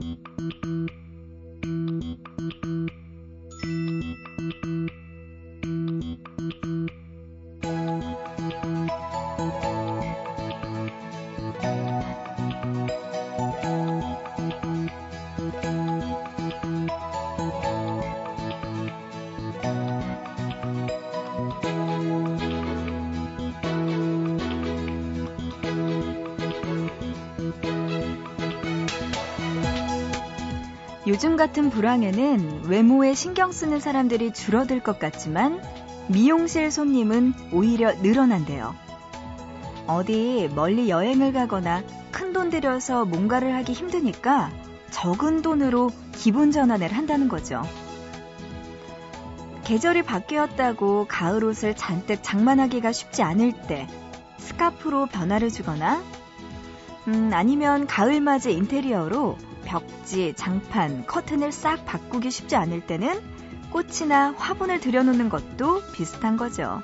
Mm-hmm. 요즘 같은 불황에는 외모에 신경 쓰는 사람들이 줄어들 것 같지만 미용실 손님은 오히려 늘어난대요. 어디 멀리 여행을 가거나 큰 돈 들여서 뭔가를 하기 힘드니까 적은 돈으로 기분 전환을 한다는 거죠. 계절이 바뀌었다고 가을 옷을 잔뜩 장만하기가 쉽지 않을 때 스카프로 변화를 주거나 음, 아니면 가을맞이 인테리어로 벽지, 장판, 커튼을 싹 바꾸기 쉽지 않을 때는 꽃이나 화분을 들여놓는 것도 비슷한 거죠.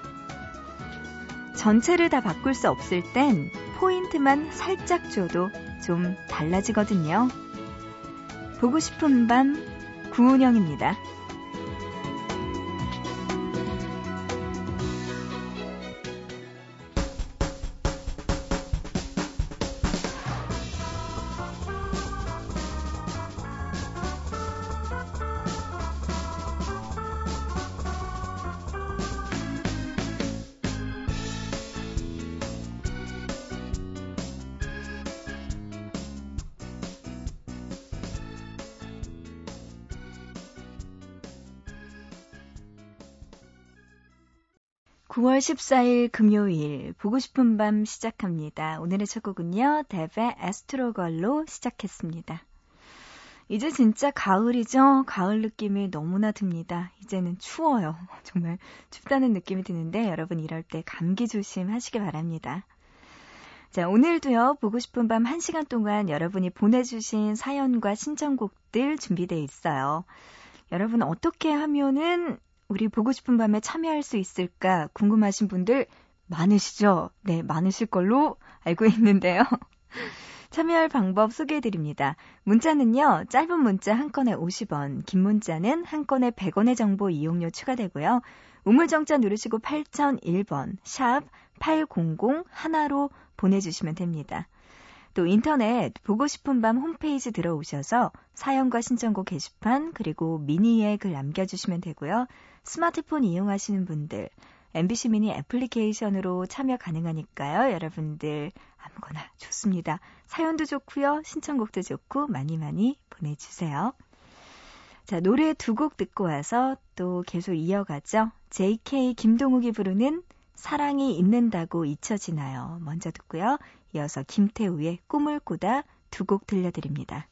전체를 다 바꿀 수 없을 땐 포인트만 살짝 줘도 좀 달라지거든요. 보고 싶은 밤 구은영입니다. 9월 14일 금요일 보고 싶은 밤 시작합니다. 오늘의 첫 곡은요. 데베 에스트로걸로 시작했습니다. 이제 진짜 가을이죠. 가을 느낌이 너무나 듭니다. 이제는 추워요. 정말 춥다는 느낌이 드는데 여러분 이럴 때 감기 조심하시기 바랍니다. 자, 오늘도요. 보고 싶은 밤 1시간 동안 여러분이 보내주신 사연과 신청곡들 준비되어 있어요. 여러분 어떻게 하면은 우리 보고 싶은 밤에 참여할 수 있을까 궁금하신 분들 많으시죠? 네, 많으실 걸로 알고 있는데요. 참여할 방법 소개해 드립니다. 문자는요, 짧은 문자 한 건에 50원, 긴 문자는 한 건에 100원의 정보 이용료 추가되고요. 우물정자 누르시고 8001번, 샵 800 하나로 보내주시면 됩니다. 또 인터넷 보고 싶은 밤 홈페이지 들어오셔서 사연과 신청곡 게시판 그리고 미니에 글 남겨주시면 되고요. 스마트폰 이용하시는 분들 MBC 미니 애플리케이션으로 참여 가능하니까요. 여러분들 아무거나 좋습니다. 사연도 좋고요. 신청곡도 좋고 많이 많이 보내주세요. 자, 노래 두 곡 듣고 와서 또 계속 이어가죠. JK 김동욱이 부르는 사랑이 있는다고 잊혀지나요? 먼저 듣고요. 이어서 김태우의 꿈을 꾸다 두 곡 들려드립니다.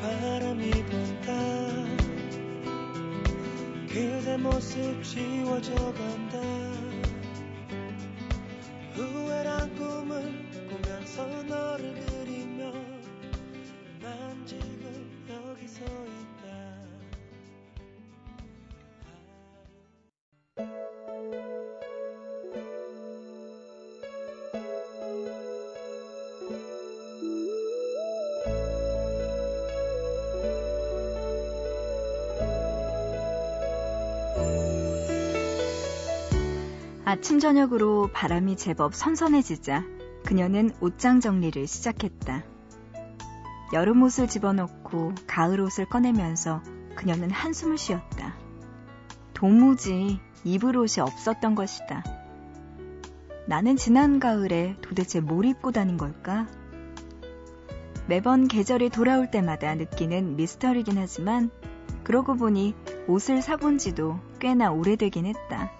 바람이 분다. 그대 모습 지워져 간다 아침 저녁으로 바람이 제법 선선해지자 그녀는 옷장 정리를 시작했다. 여름 옷을 집어넣고 가을 옷을 꺼내면서 그녀는 한숨을 쉬었다. 도무지 입을 옷이 없었던 것이다. 나는 지난 가을에 도대체 뭘 입고 다닌 걸까? 매번 계절이 돌아올 때마다 느끼는 미스터리긴 하지만 그러고 보니 옷을 사본 지도 꽤나 오래되긴 했다.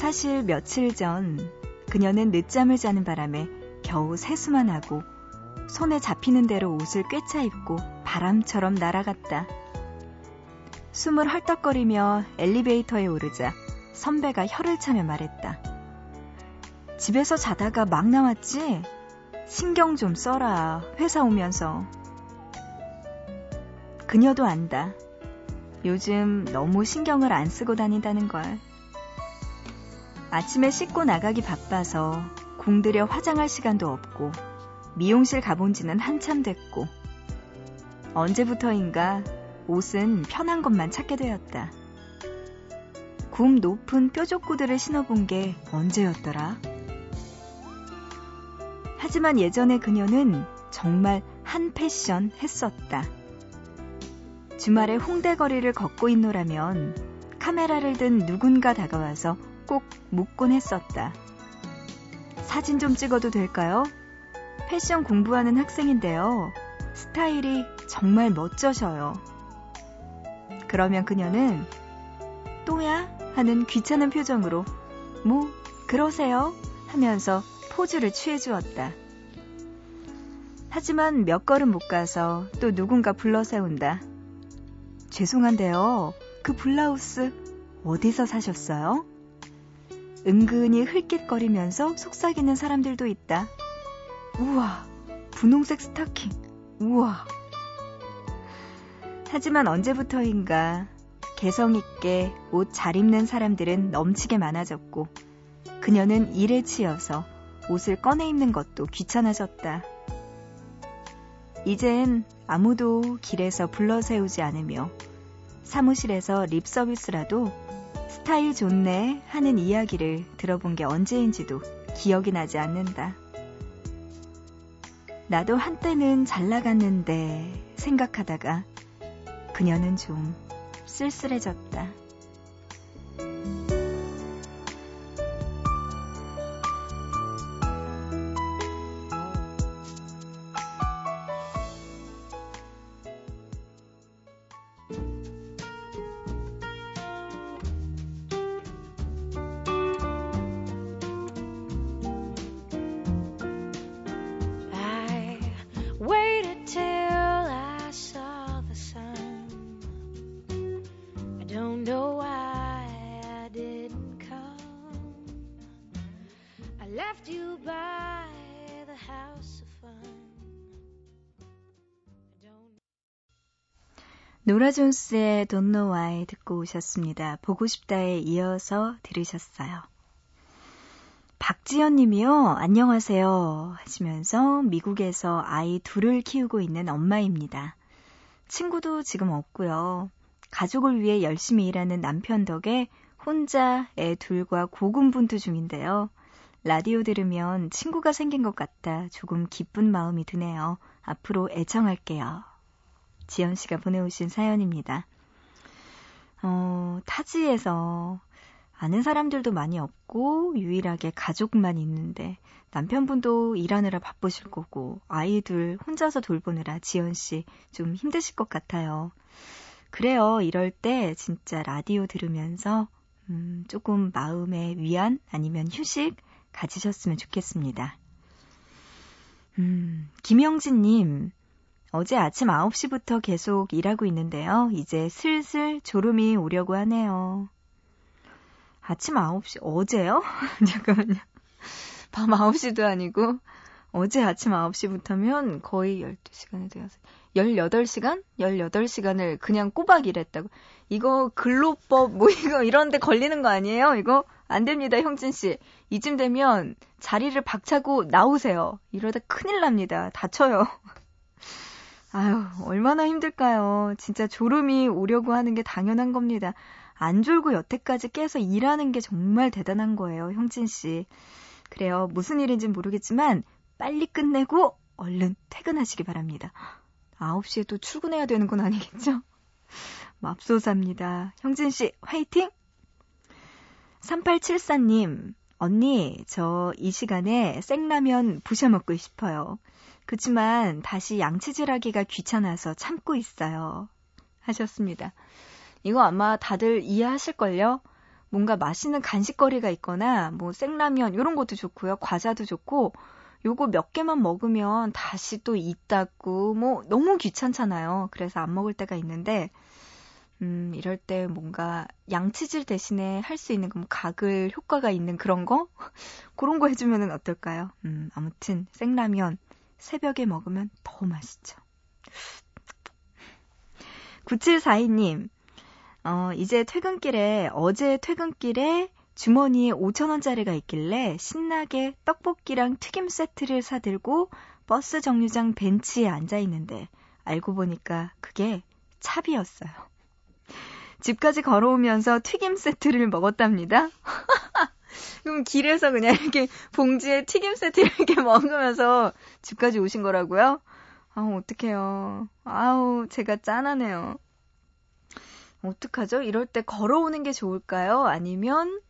사실 며칠 전 그녀는 늦잠을 자는 바람에 겨우 세수만 하고 손에 잡히는 대로 옷을 꿰차 입고 바람처럼 날아갔다. 숨을 헐떡거리며 엘리베이터에 오르자 선배가 혀를 차며 말했다. 집에서 자다가 막 나왔지? 신경 좀 써라. 회사 오면서. 그녀도 안다. 요즘 너무 신경을 안 쓰고 다닌다는 걸. 아침에 씻고 나가기 바빠서 공들여 화장할 시간도 없고 미용실 가본 지는 한참 됐고 언제부터인가 옷은 편한 것만 찾게 되었다. 굽 높은 뾰족구들을 신어본 게 언제였더라? 하지만 예전에 그녀는 정말 한 패션 했었다. 주말에 홍대 거리를 걷고 있노라면 카메라를 든 누군가 다가와서 꼭 묻곤 했었다. 사진 좀 찍어도 될까요? 패션 공부하는 학생인데요. 스타일이 정말 멋져셔요. 그러면 그녀는 또야 하는 귀찮은 표정으로 뭐 그러세요 하면서 포즈를 취해 주었다. 하지만 몇 걸음 못 가서 또 누군가 불러 세운다. 죄송한데요. 그 블라우스 어디서 사셨어요? 은근히 흘깃거리면서 속삭이는 사람들도 있다. 우와, 분홍색 스타킹. 우와. 하지만 언제부터인가 개성있게 옷 잘 입는 사람들은 넘치게 많아졌고 그녀는 일에 치여서 옷을 꺼내 입는 것도 귀찮아졌다. 이젠 아무도 길에서 불러 세우지 않으며 사무실에서 립 서비스라도 스타일 좋네 하는 이야기를 들어본 게 언제인지도 기억이 나지 않는다. 나도 한때는 잘 나갔는데 생각하다가 그녀는 좀 쓸쓸해졌다. 노라 존스의 Don't Know Why 듣고 오셨습니다. 보고 싶다에 이어서 들으셨어요. 박지연 님이요. 안녕하세요. 하시면서 미국에서 아이 둘을 키우고 있는 엄마입니다. 친구도 지금 없고요. 가족을 위해 열심히 일하는 남편 덕에 혼자 애 둘과 고군분투 중인데요. 라디오 들으면 친구가 생긴 것 같아 조금 기쁜 마음이 드네요. 앞으로 애청할게요. 지연 씨가 보내오신 사연입니다. 어, 타지에서 아는 사람들도 많이 없고 유일하게 가족만 있는데 남편분도 일하느라 바쁘실 거고 아이들 혼자서 돌보느라 지연 씨 좀 힘드실 것 같아요. 그래요. 이럴 때 진짜 라디오 들으면서 음, 조금 마음의 위안 아니면 휴식 가지셨으면 좋겠습니다. 음, 김영진님, 어제 아침 9시부터 계속 일하고 있는데요. 이제 슬슬 졸음이 오려고 하네요. 아침 9시, 어제요? 잠깐만요. 밤 9시도 아니고, 어제 아침 9시부터면 거의 12시간이 되어서, 18시간? 18시간을 그냥 꼬박 일했다고. 이거 근로법, 뭐 이거 이런데 걸리는 거 아니에요? 이거? 안 됩니다, 형진 씨. 이쯤 되면 자리를 박차고 나오세요. 이러다 큰일 납니다. 다쳐요. 아유, 얼마나 힘들까요? 진짜 졸음이 오려고 하는 게 당연한 겁니다. 안 졸고 여태까지 깨서 일하는 게 정말 대단한 거예요, 형진 씨. 그래요. 무슨 일인지는 모르겠지만 빨리 끝내고 얼른 퇴근하시기 바랍니다. 9시에 또 출근해야 되는 건 아니겠죠? 맙소사입니다. 형진 씨, 화이팅! 3874님, 언니, 저 이 시간에 생라면 부셔 먹고 싶어요. 그치만 다시 양치질하기가 귀찮아서 참고 있어요. 하셨습니다. 이거 아마 다들 이해하실걸요? 뭔가 맛있는 간식거리가 있거나 뭐 생라면 이런 것도 좋고요. 과자도 좋고 요거 몇 개만 먹으면 다시 또 있다고 뭐 너무 귀찮잖아요. 그래서 안 먹을 때가 있는데 음, 이럴 때 뭔가 양치질 대신에 할 수 있는 그 가글 효과가 있는 그런 거? 그런 거 해주면 어떨까요? 음, 아무튼 생라면 새벽에 먹으면 더 맛있죠. 9742님, 어, 이제 퇴근길에, 어제 퇴근길에 주머니에 5천원짜리가 있길래 신나게 떡볶이랑 튀김 세트를 사들고 버스 정류장 벤치에 앉아 있는데 알고 보니까 그게 차비였어요. 집까지 걸어오면서 튀김 세트를 먹었답니다. 그럼 길에서 그냥 이렇게 봉지에 튀김 세트 이렇게 먹으면서 집까지 오신 거라고요? 아우, 어떡해요. 아우, 제가 짠하네요. 어떡하죠? 이럴 때 걸어오는 게 좋을까요? 아니면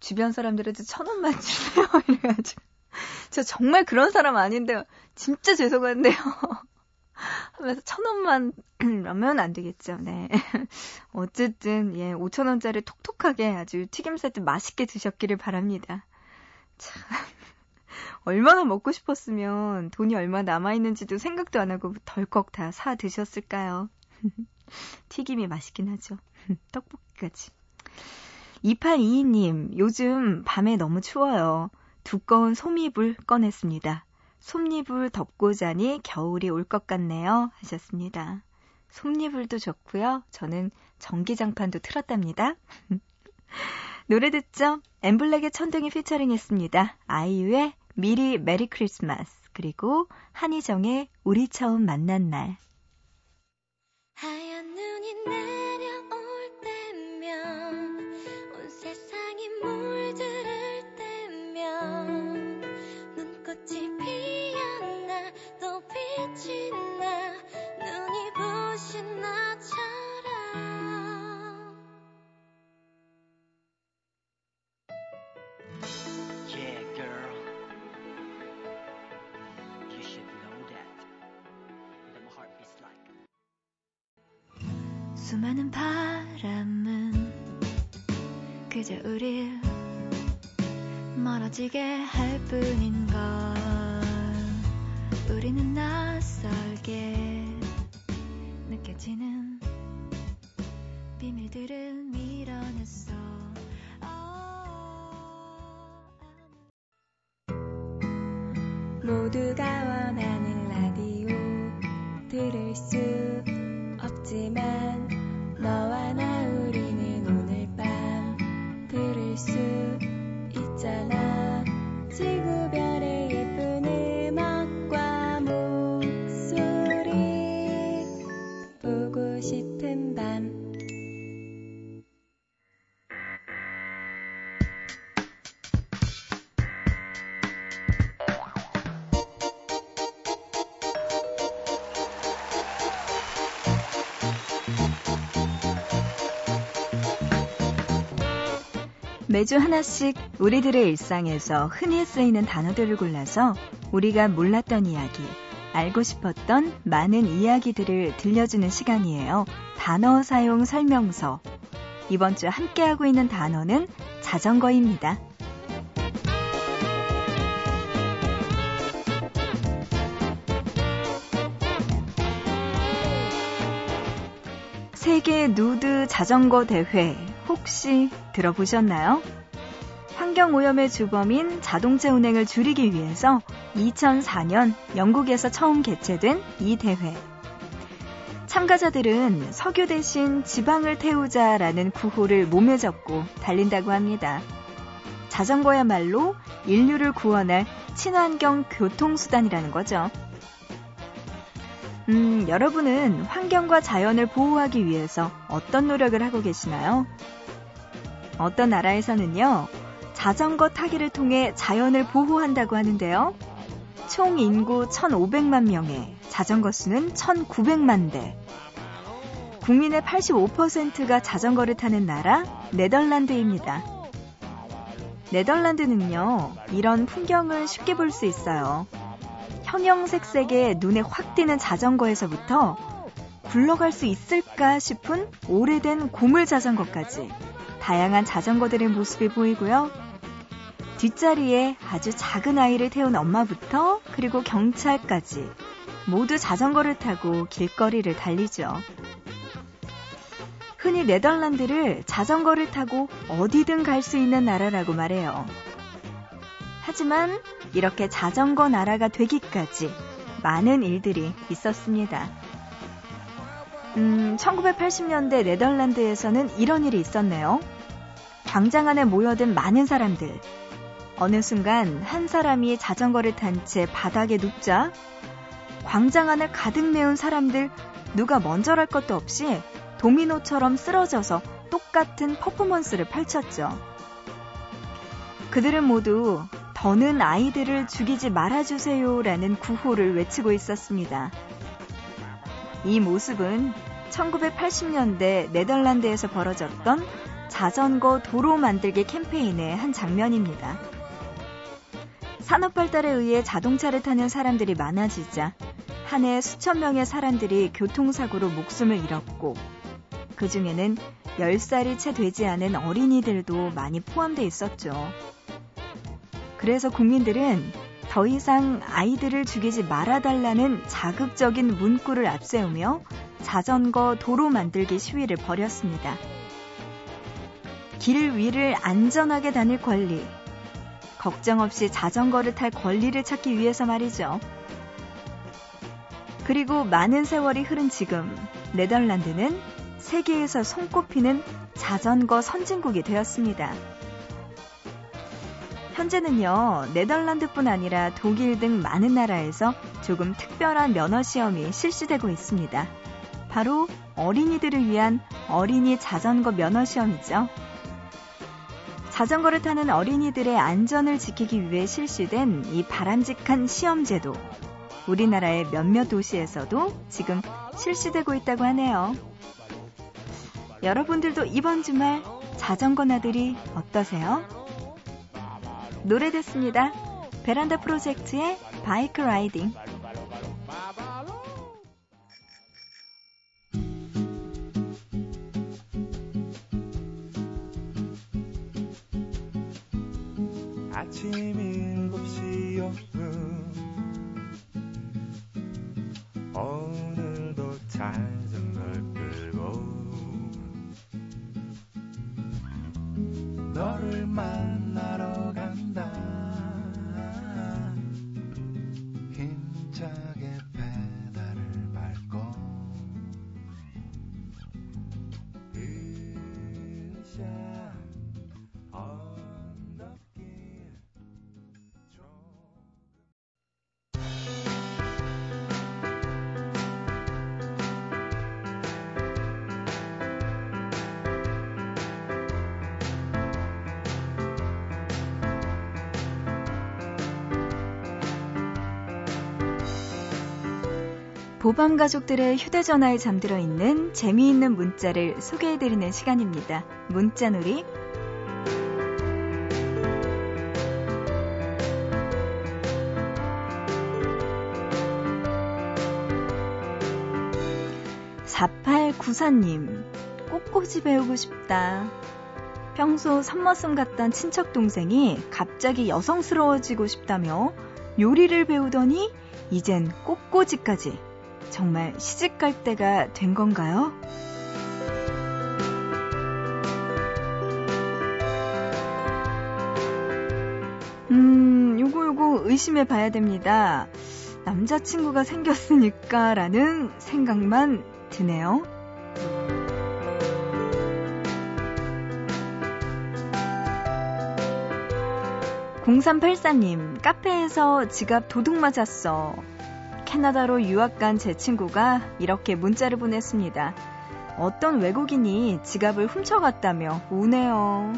주변 사람들한테 천 원만 주세요. 이래가지고. 저 정말 그런 사람 아닌데요. 진짜 죄송한데요. 하면서 천 원만 라면 안 되겠죠. 네. 어쨌든 예, 5천 원짜리 톡톡하게 아주 튀김 세트 맛있게 드셨기를 바랍니다. 참 얼마나 먹고 싶었으면 돈이 얼마 남아 있는지도 생각도 안 하고 덜컥 다 사 드셨을까요? 튀김이 맛있긴 하죠. 떡볶이까지. 2822님, 요즘 밤에 너무 추워요. 두꺼운 솜이불 꺼냈습니다. 솜잎을 덮고 자니 겨울이 올 것 같네요. 하셨습니다. 솜잎을도 좋고요. 저는 전기장판도 틀었답니다. 노래 듣죠? 엠블랙의 천둥이 피처링 했습니다. 아이유의 미리 메리 크리스마스 그리고 한희정의 우리 처음 만난 날 하얀 눈이 내 수많은 바람은 그저 우릴 멀어지게 할 뿐인 걸. 우리는 낯설게 느껴지는 비밀들을 밀어냈어 모두가 원하는 매주 하나씩 우리들의 일상에서 흔히 쓰이는 단어들을 골라서 우리가 몰랐던 이야기, 알고 싶었던 많은 이야기들을 들려주는 시간이에요. 단어 사용 설명서. 이번 주 함께하고 있는 단어는 자전거입니다. 세계 누드 자전거 대회 혹시 들어보셨나요? 환경오염의 주범인 자동차 운행을 줄이기 위해서 2004년 영국에서 처음 개최된 이 대회. 참가자들은 석유 대신 지방을 태우자라는 구호를 몸에 적고 달린다고 합니다. 자전거야말로 인류를 구원할 친환경 교통수단이라는 거죠. 음, 여러분은 환경과 자연을 보호하기 위해서 어떤 노력을 하고 계시나요? 어떤 나라에서는요, 자전거 타기를 통해 자연을 보호한다고 하는데요. 총 인구 1,500만 명에 자전거 수는 1,900만 대. 국민의 85%가 자전거를 타는 나라 네덜란드입니다. 네덜란드는요, 이런 풍경을 쉽게 볼 수 있어요. 형형색색의 눈에 확 띄는 자전거에서부터 굴러갈 수 있을까 싶은 오래된 고물 자전거까지 다양한 자전거들의 모습이 보이고요. 뒷자리에 아주 작은 아이를 태운 엄마부터 그리고 경찰까지 모두 자전거를 타고 길거리를 달리죠. 흔히 네덜란드를 자전거를 타고 어디든 갈 수 있는 나라라고 말해요. 하지만 이렇게 자전거 나라가 되기까지 많은 일들이 있었습니다. 음, 1980년대 네덜란드에서는 이런 일이 있었네요. 광장 안에 모여든 많은 사람들. 어느 순간 한 사람이 자전거를 탄 채 바닥에 눕자 광장 안을 가득 메운 사람들 누가 먼저랄 것도 없이 도미노처럼 쓰러져서 똑같은 퍼포먼스를 펼쳤죠. 그들은 모두 더는 아이들을 죽이지 말아주세요라는 구호를 외치고 있었습니다. 이 모습은 1980년대 네덜란드에서 벌어졌던 자전거 도로 만들기 캠페인의 한 장면입니다. 산업 발달에 의해 자동차를 타는 사람들이 많아지자 한 해 수천 명의 사람들이 교통사고로 목숨을 잃었고 그 중에는 10살이 채 되지 않은 어린이들도 많이 포함되어 있었죠. 그래서 국민들은 더 이상 아이들을 죽이지 말아달라는 자극적인 문구를 앞세우며 자전거 도로 만들기 시위를 벌였습니다. 길 위를 안전하게 다닐 권리, 걱정 없이 자전거를 탈 권리를 찾기 위해서 말이죠. 그리고 많은 세월이 흐른 지금 네덜란드는 세계에서 손꼽히는 자전거 선진국이 되었습니다. 현재는요, 네덜란드뿐 아니라 독일 등 많은 나라에서 조금 특별한 면허 시험이 실시되고 있습니다. 바로 어린이들을 위한 어린이 자전거 면허 시험이죠. 자전거를 타는 어린이들의 안전을 지키기 위해 실시된 이 바람직한 시험제도. 우리나라의 몇몇 도시에서도 지금 실시되고 있다고 하네요. 여러분들도 이번 주말 자전거 나들이 어떠세요? 노래 듣습니다. 베란다 프로젝트의 바이크 라이딩. 보밤 가족들의 휴대전화에 잠들어 있는 재미있는 문자를 소개해드리는 시간입니다. 문자놀이. (4894님) 꽃꽂이 배우고 싶다 평소 선머슴 같던 친척 동생이 갑자기 여성스러워지고 싶다며 요리를 배우더니 이젠 꽃꽂이까지 정말 시집 갈 때가 된 건가요? 음, 요거 요거 의심해 봐야 됩니다. 남자친구가 생겼으니까 라는 생각만 드네요. 0384님, 카페에서 지갑 도둑 맞았어. 캐나다로 유학 간 제 친구가 이렇게 문자를 보냈습니다. 어떤 외국인이 지갑을 훔쳐갔다며 우네요.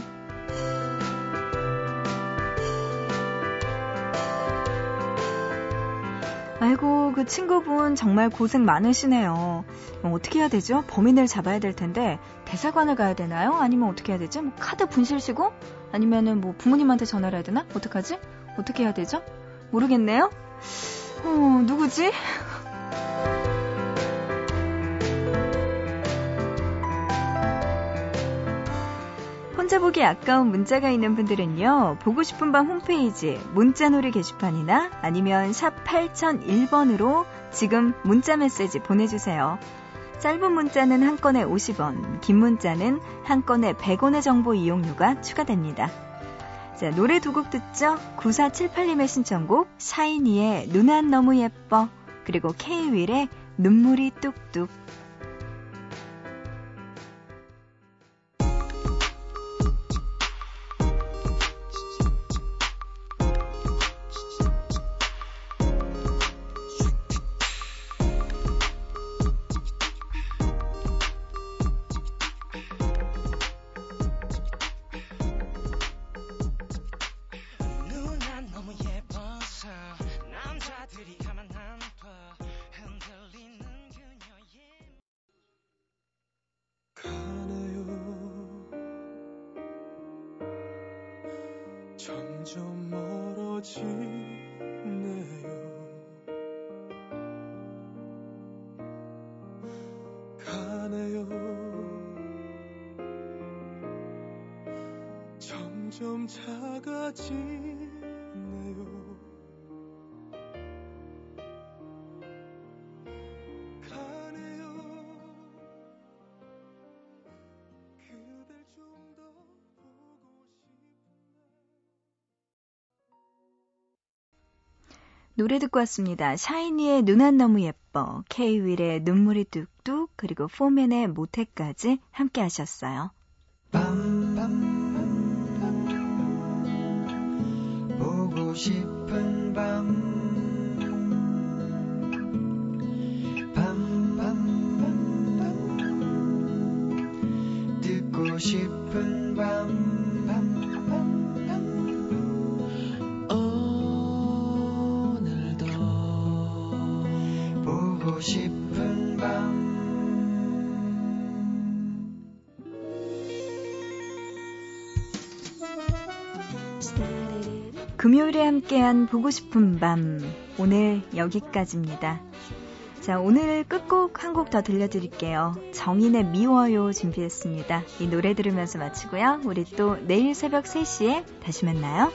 아이고, 그 친구분 정말 고생 많으시네요. 어떻게 해야 되죠? 범인을 잡아야 될 텐데, 대사관을 가야 되나요? 아니면 어떻게 해야 되지? 뭐 카드 분실시고? 아니면은 뭐 부모님한테 전화를 해야 되나? 어떡하지? 어떻게 해야 되죠? 모르겠네요? 어, 누구지? 혼자 보기 아까운 문자가 있는 분들은요, 보고 싶은 밤 홈페이지 문자놀이 게시판이나 아니면 샵 8001번으로 지금 문자 메시지 보내주세요. 짧은 문자는 한 건에 50원, 긴 문자는 한 건에 100원의 정보 이용료가 추가됩니다. 자, 노래 두 곡 듣죠? 9478님의 신청곡, 샤이니의 눈 안 너무 예뻐, 그리고 케이윌의 눈물이 뚝뚝. 점점 멀어지네요. 가네요. 점점 작아지 노래 듣고 왔습니다. 샤이니의 눈안 너무 예뻐, 케이윌의 눈물이 뚝뚝, 그리고 포맨의 모태까지 함께 하셨어요. 밤밤밤밤 보고 싶은 밤 밤밤밤밤 듣고 싶은 밤 싶은 밤 금요일에 함께한 보고 싶은 밤 오늘 여기까지입니다. 자, 오늘 끝곡 한 곡 더 들려드릴게요. 정인의 미워요 준비했습니다. 이 노래 들으면서 마치고요. 우리 또 내일 새벽 3시에 다시 만나요.